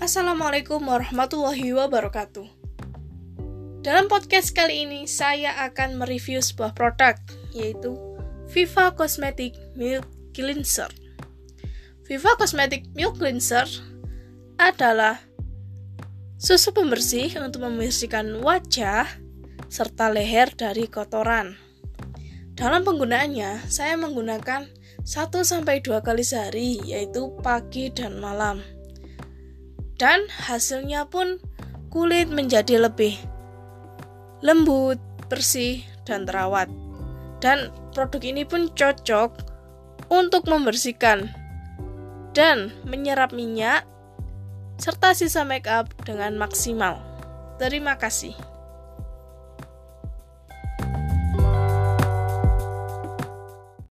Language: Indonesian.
Assalamualaikum warahmatullahi wabarakatuh. Dalam podcast kali ini, saya akan mereview sebuah produk, yaitu Viva Cosmetic Milk Cleanser. Viva Cosmetic Milk Cleanser adalah susu pembersih untuk membersihkan wajah serta leher dari kotoran. Dalam penggunaannya, saya menggunakan 1-2 kali sehari, yaitu pagi dan malam dan hasilnya pun kulit menjadi lebih lembut, bersih, dan terawat. Dan produk ini pun cocok untuk membersihkan dan menyerap minyak serta sisa make up dengan maksimal. Terima kasih.